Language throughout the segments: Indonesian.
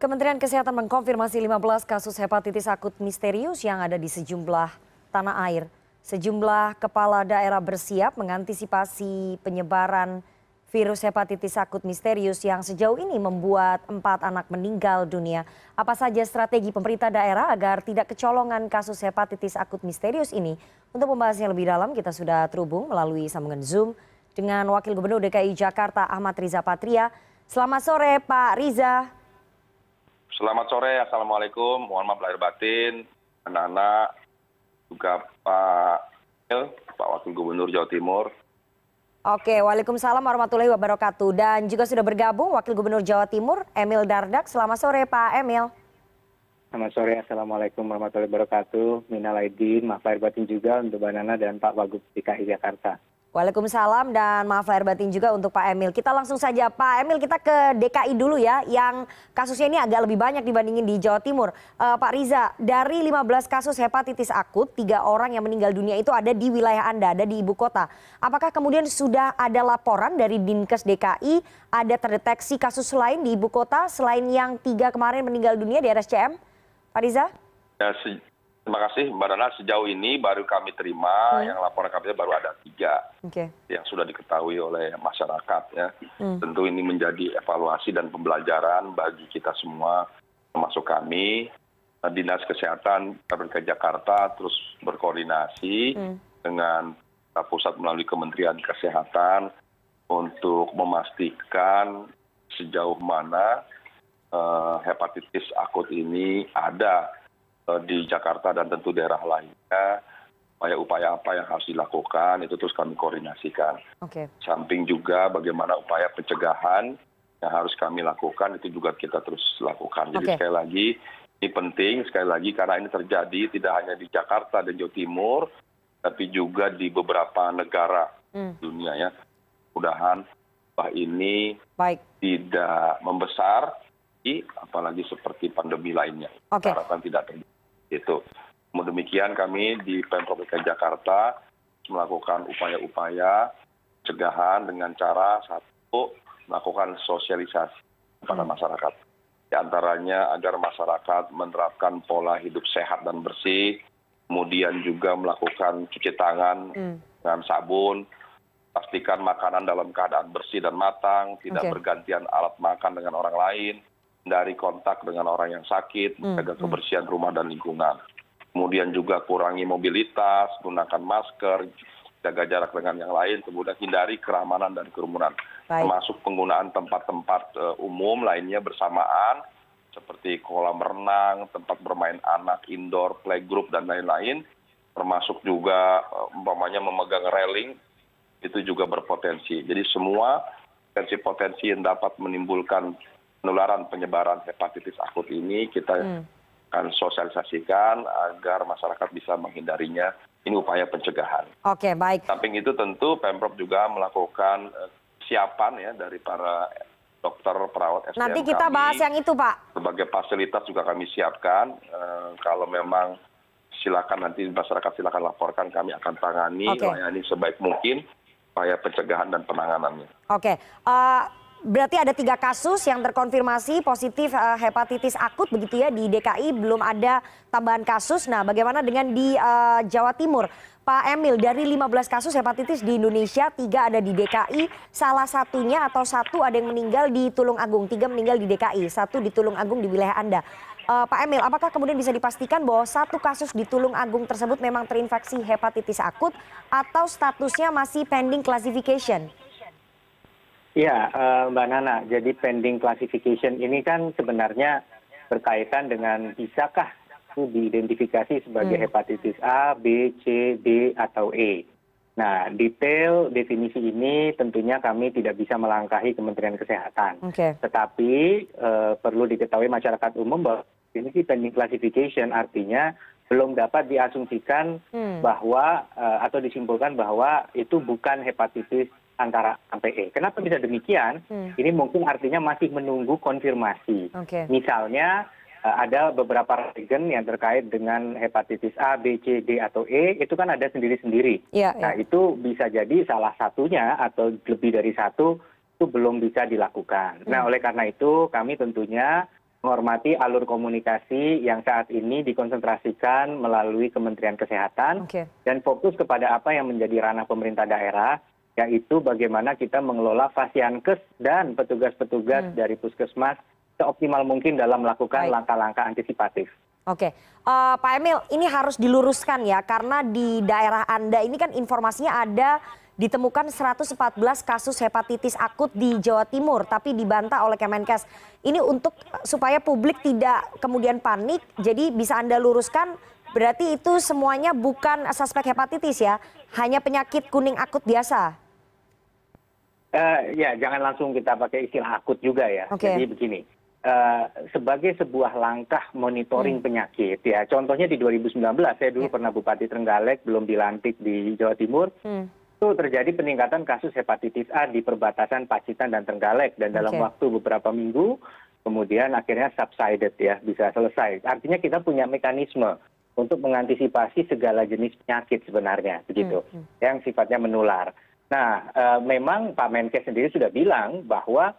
Kementerian Kesehatan mengkonfirmasi 15 kasus hepatitis akut misterius yang ada di sejumlah tanah air. Sejumlah kepala daerah bersiap mengantisipasi penyebaran virus hepatitis akut misterius yang sejauh ini membuat empat anak meninggal dunia. Apa saja strategi pemerintah daerah agar tidak kecolongan kasus hepatitis akut misterius ini? Untuk membahasnya lebih dalam, kita sudah terhubung melalui sambungan Zoom dengan Wakil Gubernur DKI Jakarta Ahmad Riza Patria. Selamat sore Pak Riza. Selamat sore, Assalamualaikum. Mohon maaf lahir batin, anak-anak, juga Pak Il, Pak Wakil Gubernur Jawa Timur. Oke, Waalaikumsalam warahmatullahi wabarakatuh. Dan juga sudah bergabung Wakil Gubernur Jawa Timur, Emil Dardak. Selamat sore Pak Emil. Selamat sore, Assalamualaikum warahmatullahi wabarakatuh. Minal Aidin, maaf lahir batin juga untuk Mbak Nana dan Pak Wagub DKI Jakarta. Waalaikumsalam dan maaf lahir batin juga untuk Pak Emil. Kita langsung saja Pak Emil kita ke DKI dulu ya yang kasusnya ini agak lebih banyak dibandingin di Jawa Timur. Uh, Pak Riza, dari 15 kasus hepatitis akut, tiga orang yang meninggal dunia itu ada di wilayah Anda, ada di ibu kota. Apakah kemudian sudah ada laporan dari Dinkes DKI, ada terdeteksi kasus lain di ibu kota selain yang tiga kemarin meninggal dunia di RSCM? Pak Riza? Ya, terima kasih mbak nana. Sejauh ini baru kami terima yang laporan kami baru ada tiga yang sudah diketahui oleh masyarakat ya. Hmm. tentu ini menjadi evaluasi dan pembelajaran bagi kita semua termasuk kami. Dinas kesehatan kabupaten jakarta terus berkoordinasi hmm. dengan pusat melalui kementerian kesehatan untuk memastikan sejauh mana uh, hepatitis akut ini ada di jakarta dan tentu daerah lainnya upaya upaya apa yang harus dilakukan itu terus kami koordinasikan. Samping juga bagaimana upaya pencegahan yang harus kami lakukan itu juga kita terus lakukan. Jadi sekali lagi ini penting sekali lagi karena ini terjadi tidak hanya di jakarta dan jawa timur tapi juga di beberapa negara hmm. dunia ya. Mudahan ini Baik. tidak membesar apalagi seperti pandemi lainnya. Okay. Harapan tidak terjadi itu demikian kami di pemprov dki jakarta melakukan upaya upaya pencegahan dengan cara satu melakukan sosialisasi kepada hmm. masyarakat di antaranya agar masyarakat menerapkan pola hidup sehat dan bersih kemudian juga melakukan cuci tangan hmm. dengan sabun pastikan makanan dalam keadaan bersih dan matang tidak bergantian alat makan dengan orang lain dari kontak dengan orang yang sakit hmm, menjaga hmm. kebersihan rumah dan lingkungan. Kemudian juga kurangi mobilitas gunakan masker jaga jarak dengan yang lain kemudian hindari keramanan dan kerumunan. Termasuk penggunaan tempat tempat eh, umum lainnya bersamaan seperti kolam renang tempat bermain anak indoor playgroup dan lain lain termasuk juga eh, umpamanya memegang railing itu juga berpotensi. Jadi semua potensi potensi yang dapat menimbulkan penularan penyebaran hepatitis akut ini kita hmm. akan sosialisasikan agar masyarakat bisa menghindarinya ini upaya pencegahan. Oke, baik. Samping itu tentu Pemprov juga melakukan uh, siapan ya dari para dokter perawat SDM Nanti kita kami. bahas yang itu, Pak. Sebagai fasilitas juga kami siapkan uh, kalau memang silakan nanti masyarakat silakan laporkan kami akan tangani okay. layani sebaik mungkin upaya pencegahan dan penanganannya. Oke. Okay. Uh, eh, berarti ada tiga kasus yang terkonfirmasi positif uh, hepatitis akut begitu ya di dki belum ada tambahan kasus. Nah bagaimana dengan di uh, jawa timur? Pak emil dari 15 kasus hepatitis di indonesia tiga ada di dki salah satunya atau satu ada yang meninggal di tulung agung tiga meninggal di dki satu di tulung agung di wilayah anda. Uh, pak emil apakah kemudian bisa dipastikan bahwa satu kasus di tulung agung tersebut memang terinfeksi hepatitis akut atau statusnya masih pending classification ya mbak nana jadi pending classification ini kan sebenarnya berkaitan dengan bisakah itu diidentifikasi sebagai hmm. hepatitis A, B, C, D, atau E. Nah, detail definisi ini tentunya kami tidak bisa melangkahi Kementerian Kesehatan. Okay. Tetapi uh, perlu diketahui masyarakat umum bahwa ini sih pending classification artinya belum dapat diasumsikan hmm. bahwa uh, atau disimpulkan bahwa itu bukan hepatitis antara sampai E. Kenapa bisa demikian? Hmm. Ini mungkin artinya masih menunggu konfirmasi. Okay. Misalnya eh, ada beberapa regen yang terkait dengan hepatitis A, B, C, D atau E itu kan ada sendiri-sendiri. Ya, nah ya. itu bisa jadi salah satunya atau lebih dari satu itu belum bisa dilakukan. Nah, hmm. Nah oleh karena itu kami tentunya menghormati alur komunikasi yang saat ini dikonsentrasikan melalui kementerian kesehatan dan fokus kepada apa yang menjadi ranah pemerintah daerah yaitu bagaimana kita mengelola fasiankes dan petugas petugas dari puskesmas seoptimal mungkin dalam melakukan langkah langkah antisipatif. Oke. Pak emil ini harus diluruskan ya karena di daerah anda ini kan informasinya ada ditemukan 114 kasus hepatitis akut di Jawa Timur tapi dibantah oleh Kemenkes. Ini untuk supaya publik tidak kemudian panik, jadi bisa Anda luruskan berarti itu semuanya bukan suspek hepatitis ya, hanya penyakit kuning akut biasa. Uh, ya, jangan langsung kita pakai istilah akut juga ya. Okay. Jadi begini, uh, sebagai sebuah langkah monitoring hmm. penyakit ya, contohnya di 2019 saya dulu yeah. pernah Bupati Trenggalek belum dilantik di Jawa Timur. Hmm itu terjadi peningkatan kasus hepatitis A di perbatasan Pacitan dan Trenggalek dan dalam waktu beberapa minggu kemudian akhirnya subsided ya bisa selesai. Artinya kita punya mekanisme untuk mengantisipasi segala jenis penyakit sebenarnya begitu hmm, hmm. yang sifatnya menular. Nah, e, memang Pak Menkes sendiri sudah bilang bahwa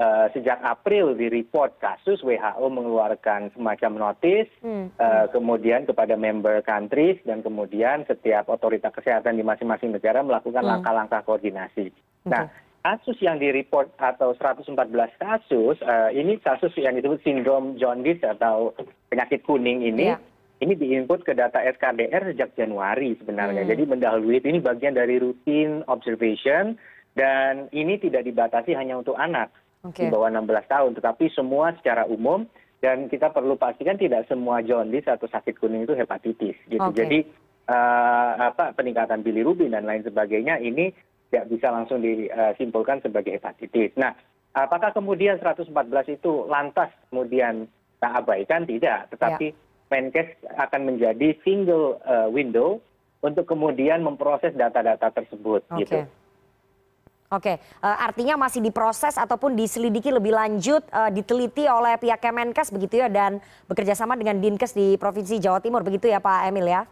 Eh, sejak april di report kasus who mengeluarkan semacam notis hmm. eh, kemudian kepada member countries dan kemudian setiap otoritas kesehatan di masing masing negara melakukan hmm. langkah langkah koordinasi nah kasus yang di report atau 114 kasus uh, ini kasus yang disebut sindrom jaundice atau penyakit kuning ini yeah. Ini diinput ke data SKDR sejak Januari sebenarnya. Hmm. Jadi mendahului ini bagian dari routine observation dan ini tidak dibatasi hanya untuk anak di bawah enam belas tahun tetapi semua secara umum. Dan kita perlu pastikan tidak semua jaundice atau sakit kuning itu hepatitis gitu. Jadi uh, apa peningkatan bilirubin dan lain sebagainya ini tidak bisa langsung disimpulkan sebagai hepatitis. Nah apakah kemudian 114 itu lantas kemudian kita abaikan? Tidak. Tetapi ya. Menkes akan menjadi single uh, window untuk kemudian memproses data-data tersebut okay. gitu oke eh, artinya masih diproses ataupun diselidiki lebih lanjut eh, diteliti oleh pihak kemenkes begitu ya dan bekerja sama dengan dinkes di provinsi jawa timur begitu ya pak emil ya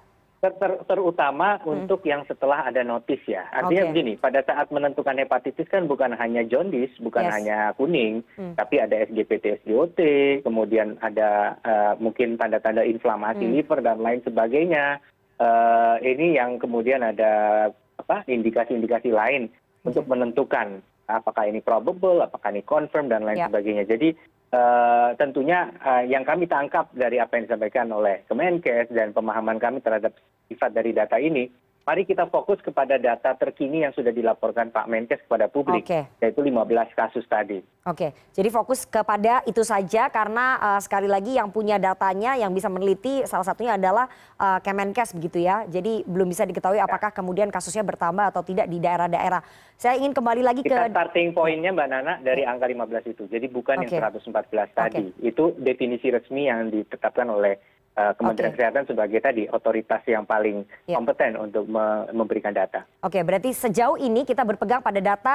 terutama hmm. untuk yang setelah ada notis ya. Artinya okay. begini, pada saat menentukan hepatitis kan bukan hanya jaundice, bukan yes. hanya kuning, hmm. tapi ada SGPT, SGOT, kemudian ada uh, mungkin tanda-tanda inflamasi hmm. liver dan lain sebagainya. Uh, ini yang kemudian ada apa indikasi-indikasi lain untuk menentukan apakah ini probable apakah ini confirm dan lain ya. sebagainya jadi eh, tentunya eh, yang kami tangkap dari apa yang disampaikan oleh kemenkes dan pemahaman kami terhadap sifat dari data ini mari kita fokus kepada data terkini yang sudah dilaporkan Pak Menkes kepada publik, okay. yaitu 15 kasus tadi. Oke, jadi fokus kepada itu saja karena uh, sekali lagi yang punya datanya, yang bisa meneliti salah satunya adalah uh, Kemenkes begitu ya. Jadi belum bisa diketahui apakah kemudian kasusnya bertambah atau tidak di daerah-daerah. Saya ingin kembali lagi kita ke... starting pointnya Mbak Nana dari angka 15 itu, jadi bukan okay. yang 114 tadi. Okay. Itu definisi resmi yang ditetapkan oleh Eh, kementerian kesehatan sebagai tadi otoritas yang paling ya. kompeten untuk memberikan data. oke berarti sejauh ini kita berpegang pada data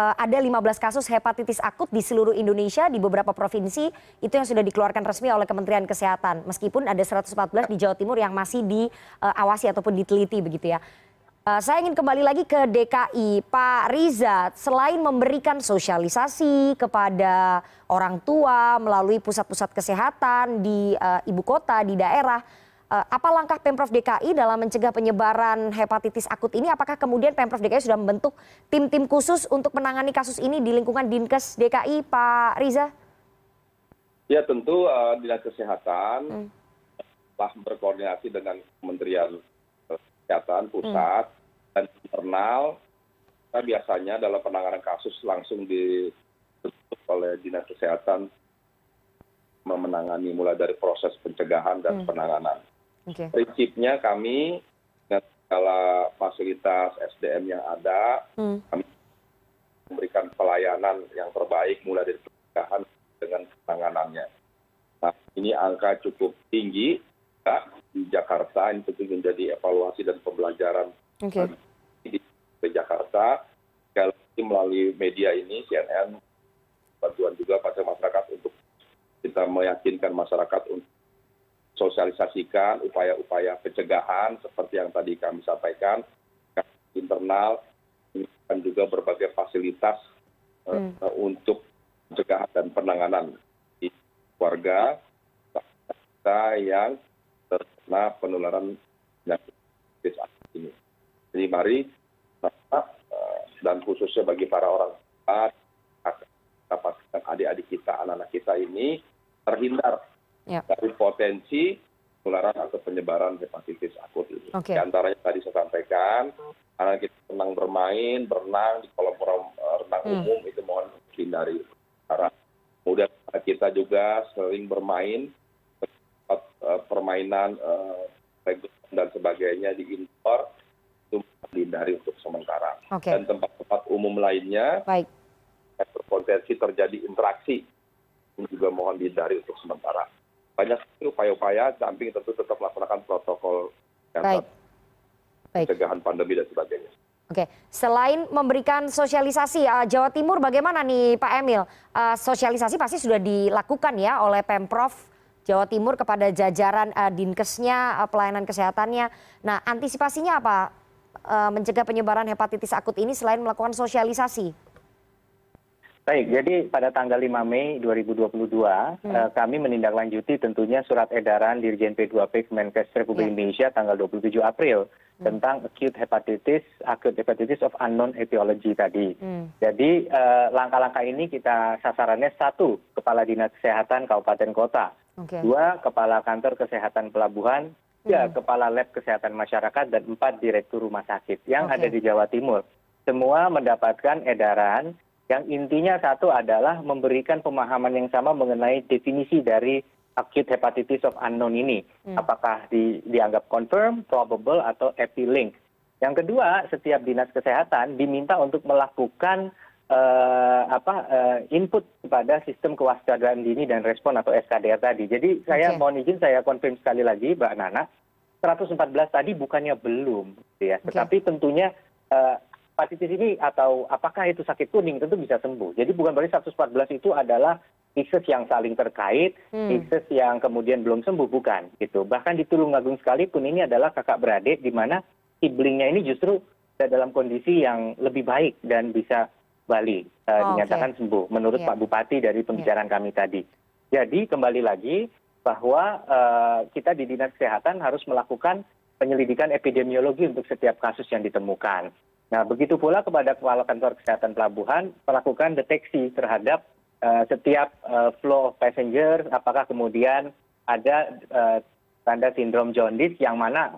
uh, ada 15 kasus hepatitis akut di seluruh Indonesia di beberapa provinsi itu yang sudah dikeluarkan resmi oleh Kementerian Kesehatan meskipun ada 114 di Jawa Timur yang masih diawasi ataupun diteliti begitu ya. Uh, saya ingin kembali lagi ke DKI, Pak Riza. Selain memberikan sosialisasi kepada orang tua melalui pusat-pusat kesehatan di uh, ibu kota, di daerah, uh, apa langkah pemprov DKI dalam mencegah penyebaran hepatitis akut ini? Apakah kemudian pemprov DKI sudah membentuk tim-tim khusus untuk menangani kasus ini di lingkungan Dinkes DKI, Pak Riza? Ya tentu uh, dinas kesehatan hmm. telah berkoordinasi dengan Kementerian kesehatan pusat hmm. Dan internal kita biasanya dalam penanganan kasus langsung ditutup oleh dinas kesehatan memenangani mulai dari proses pencegahan dan hmm. penanganan. Okay. Prinsipnya kami dengan segala fasilitas SDM yang ada, hmm. kami memberikan pelayanan yang terbaik mulai dari pencegahan dengan penanganannya. Nah, ini angka cukup tinggi, ya di jakarta ini tentu menjadi evaluasi dan pembelajaran di jakarta melalui media ini cnn bantuan juga pada masyarakat untuk kita meyakinkan masyarakat untuk sosialisasikan upaya-upaya pencegahan seperti yang tadi kami sampaikan internal dan juga berbagai fasilitas eh, hmm. uh, untuk pencegahan dan penanganan di keluarga kita yang terkena penularan penyakit ini. Jadi mari dan khususnya bagi para orang tua, pastikan adik-adik kita, anak-anak kita ini terhindar ya. dari potensi penularan atau penyebaran hepatitis akut ini. Okay. Di antaranya tadi saya sampaikan, anak kita senang bermain, berenang di kolam renang hmm. umum itu mohon hindari. Kemudian kita juga sering bermain uh, permainan uh, dan sebagainya di indoor dihindari untuk sementara. Okay. Dan tempat-tempat umum lainnya Baik. yang berpotensi terjadi interaksi juga mohon dihindari untuk sementara banyak upaya-upaya samping tentu tetap melaksanakan protokol kesehatan pencegahan pandemi dan sebagainya. Oke, selain memberikan sosialisasi, uh, Jawa Timur bagaimana nih Pak Emil? Uh, sosialisasi pasti sudah dilakukan ya oleh Pemprov Jawa Timur kepada jajaran uh, dinkesnya, uh, pelayanan kesehatannya. Nah, antisipasinya apa mencegah penyebaran hepatitis akut ini selain melakukan sosialisasi? baik jadi pada tanggal lima mei dua ribu dua puluh dua hmm. eh, kami menindaklanjuti tentunya surat edaran dirjen p dua p kemenkes republik ya. indonesia tanggal dua puluh tujuh april hmm. tentang acute hepatitis acute hepatitis of unknown etiology tadi hmm. jadi eh, langkah langkah ini kita sasarannya satu kepala dinas kesehatan kabupaten kota dua kepala kantor kesehatan pelabuhan tiga kepala lab kesehatan masyarakat dan empat direktur rumah sakit yang ada di jawa timur semua mendapatkan edaran yang intinya satu adalah memberikan pemahaman yang sama mengenai definisi dari acute hepatitis of unknown ini hmm. apakah di, dianggap confirm, probable atau epilink. Yang kedua, setiap dinas kesehatan diminta untuk melakukan input kepada sistem kewaspadaan dini dan respon atau SKDR tadi. Jadi saya mohon izin saya konfirm sekali lagi Mbak Nana, 114 tadi bukannya belum, ya, okay. tetapi tentunya uh, hepatitis ini atau apakah itu sakit kuning tentu bisa sembuh. Jadi bukan berarti 114 itu adalah cases yang saling terkait, hmm. cases yang kemudian belum sembuh bukan gitu. Bahkan di Tulungagung sekalipun ini adalah kakak beradik di mana siblingnya ini justru dalam kondisi yang lebih baik dan bisa balik uh, oh, dinyatakan okay. sembuh menurut yeah. Pak Bupati dari pembicaraan yeah. kami tadi. Jadi kembali lagi bahwa uh, kita di Dinas Kesehatan harus melakukan penyelidikan epidemiologi untuk setiap kasus yang ditemukan nah begitu pula kepada kepala kantor kesehatan pelabuhan melakukan deteksi terhadap eh, setiap eh, flow of passenger apakah kemudian ada eh, tanda sindrom jaundice yang mana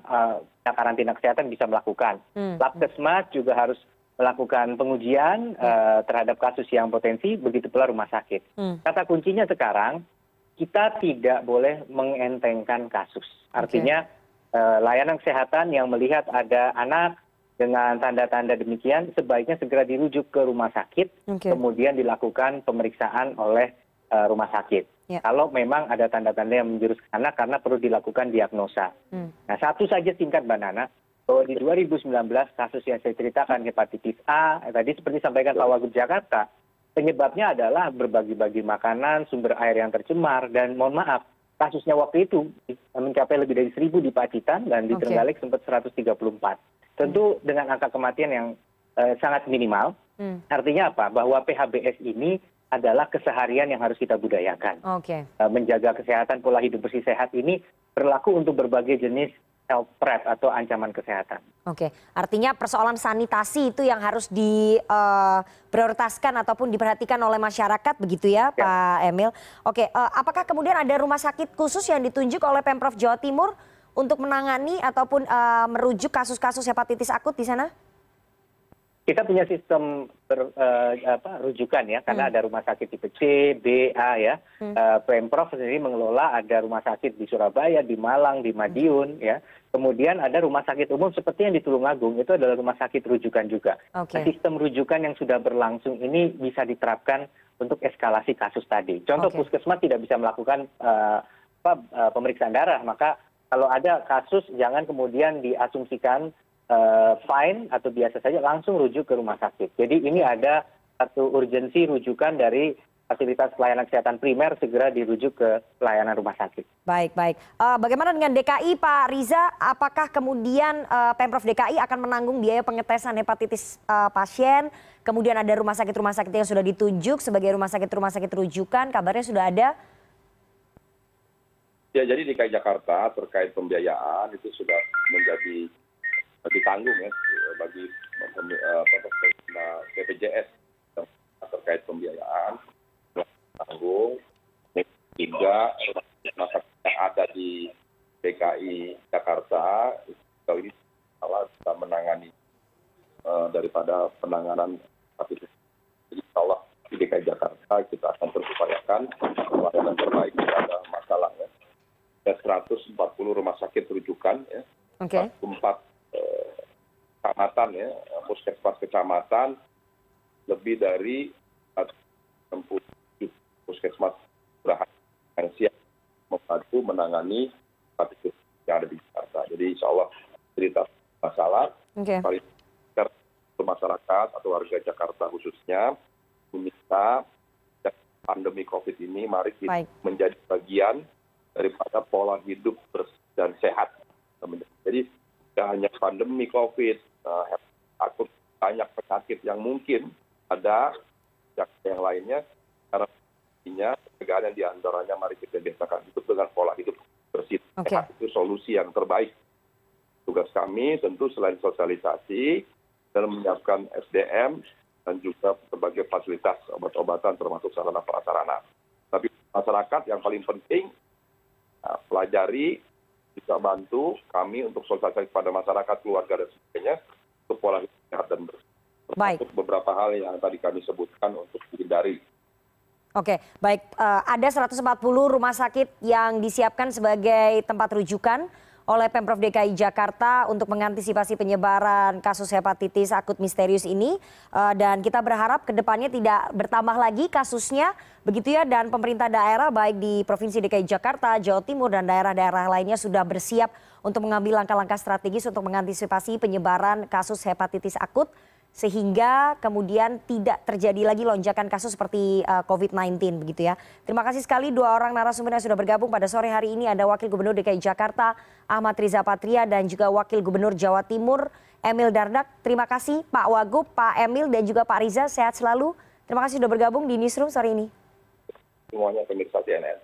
karantina kesehatan bisa melakukan. Hmm. Labkesmas juga harus melakukan pengujian hmm. terhadap kasus yang potensi, begitu pula rumah sakit. Hmm. Kata kuncinya sekarang, kita tidak boleh mengentengkan kasus. Artinya okay. layanan kesehatan yang melihat ada anak dengan tanda tanda demikian sebaiknya segera dirujuk ke rumah sakit kemudian dilakukan pemeriksaan oleh eh, rumah sakit ya. kalau memang ada tanda tanda yang menjurus ke sana karena perlu dilakukan diagnosa hmm. nah satu saja singkat mbak nana bahwa di 2019 kasus yang saya ceritakan hepatitis A tadi seperti sampaikan Pak Wagub Jakarta penyebabnya adalah berbagi-bagi makanan sumber air yang tercemar dan mohon maaf kasusnya waktu itu mencapai lebih dari seribu di Pacitan dan di Trenggalek sempat 134 tentu dengan angka kematian yang eh, sangat minimal hmm. artinya apa? Bahwa phbs ini adalah keseharian yang harus kita budayakan. Eh, menjaga kesehatan pola hidup bersih sehat ini berlaku untuk berbagai jenis health threat atau ancaman kesehatan. Oke, artinya persoalan sanitasi itu yang harus diprioritaskan uh, ataupun diperhatikan oleh masyarakat begitu ya, ya. Pak Emil. Oke, uh, apakah kemudian ada rumah sakit khusus yang ditunjuk oleh Pemprov Jawa Timur untuk menangani ataupun uh, merujuk kasus kasus hepatitis akut di sana? Kita punya sistem ber, uh, apa, rujukan ya, karena hmm. ada rumah sakit tipe C, B, A ya. Hmm. Uh, Pemprov sendiri mengelola ada rumah sakit di Surabaya, di Malang, di Madiun hmm. ya. Kemudian ada rumah sakit umum seperti yang di Tulungagung itu adalah rumah sakit rujukan juga. Okay. Nah, sistem rujukan yang sudah berlangsung ini bisa diterapkan untuk eskalasi kasus tadi. Contoh okay. puskesmas tidak bisa melakukan uh, apa, uh, pemeriksaan darah, maka kalau ada kasus jangan kemudian diasumsikan eh, fine atau biasa saja langsung rujuk ke rumah sakit jadi ini ada satu urgensi rujukan dari fasilitas pelayanan kesehatan primer segera dirujuk ke pelayanan rumah sakit. Baik, baik. Uh, bagaimana dengan DKI, Pak Riza? Apakah kemudian uh, Pemprov DKI akan menanggung biaya pengetesan hepatitis uh, pasien? Kemudian ada rumah sakit-rumah sakit yang sudah ditunjuk sebagai rumah sakit-rumah sakit rujukan, kabarnya sudah ada ya jadi dki jakarta terkait pembiayaan itu sudah menjadi ditanggung ya bagi bpjs terkait pembiayaan tanggung hingga masyarakat yang ada di dki jakarta itu ini salah bisa menangani daripada penanganan jadi insya Allah di DKI Jakarta kita akan terus upayakan pelayanan terbaik ada masalah ya. Ada 140 rumah sakit rujukan ya. Okay. 44 eh, kecamatan ya, puskesmas kecamatan lebih dari 60 puskesmas yang siap membantu menangani hepatitis yang ada di Jakarta. Jadi insya Allah cerita masalah okay. paling masyarakat atau warga Jakarta khususnya meminta pandemi COVID ini mari kita Baik. menjadi bagian daripada pola hidup bersih dan sehat. Jadi tidak hanya pandemi COVID, takut banyak penyakit yang mungkin ada yang lainnya karena pencegahan yang di antaranya mari kita biasakan hidup dengan pola hidup bersih okay. sehat itu solusi yang terbaik. Tugas kami tentu selain sosialisasi dalam menyiapkan sdm dan juga berbagai fasilitas obat obatan termasuk sarana prasarana tapi masyarakat yang paling penting nah, pelajari bisa bantu kami untuk sosialisasi kepada masyarakat keluarga dan sebagainya untuk pola hidup sehat dan bersih. Termasuk beberapa hal yang tadi kami sebutkan untuk dihindari. Oke, baik. Uh, ada 140 rumah sakit yang disiapkan sebagai tempat rujukan oleh Pemprov DKI Jakarta untuk mengantisipasi penyebaran kasus hepatitis akut misterius ini. Uh, dan kita berharap ke depannya tidak bertambah lagi kasusnya begitu ya. Dan pemerintah daerah baik di Provinsi DKI Jakarta, Jawa Timur dan daerah-daerah lainnya sudah bersiap untuk mengambil langkah-langkah strategis untuk mengantisipasi penyebaran kasus hepatitis akut sehingga kemudian tidak terjadi lagi lonjakan kasus seperti uh, COVID-19 begitu ya. Terima kasih sekali dua orang narasumber yang sudah bergabung pada sore hari ini ada Wakil Gubernur DKI Jakarta Ahmad Riza Patria dan juga Wakil Gubernur Jawa Timur Emil Dardak. Terima kasih Pak Wagub, Pak Emil dan juga Pak Riza sehat selalu. Terima kasih sudah bergabung di Newsroom sore ini. Semuanya pemirsa CNN.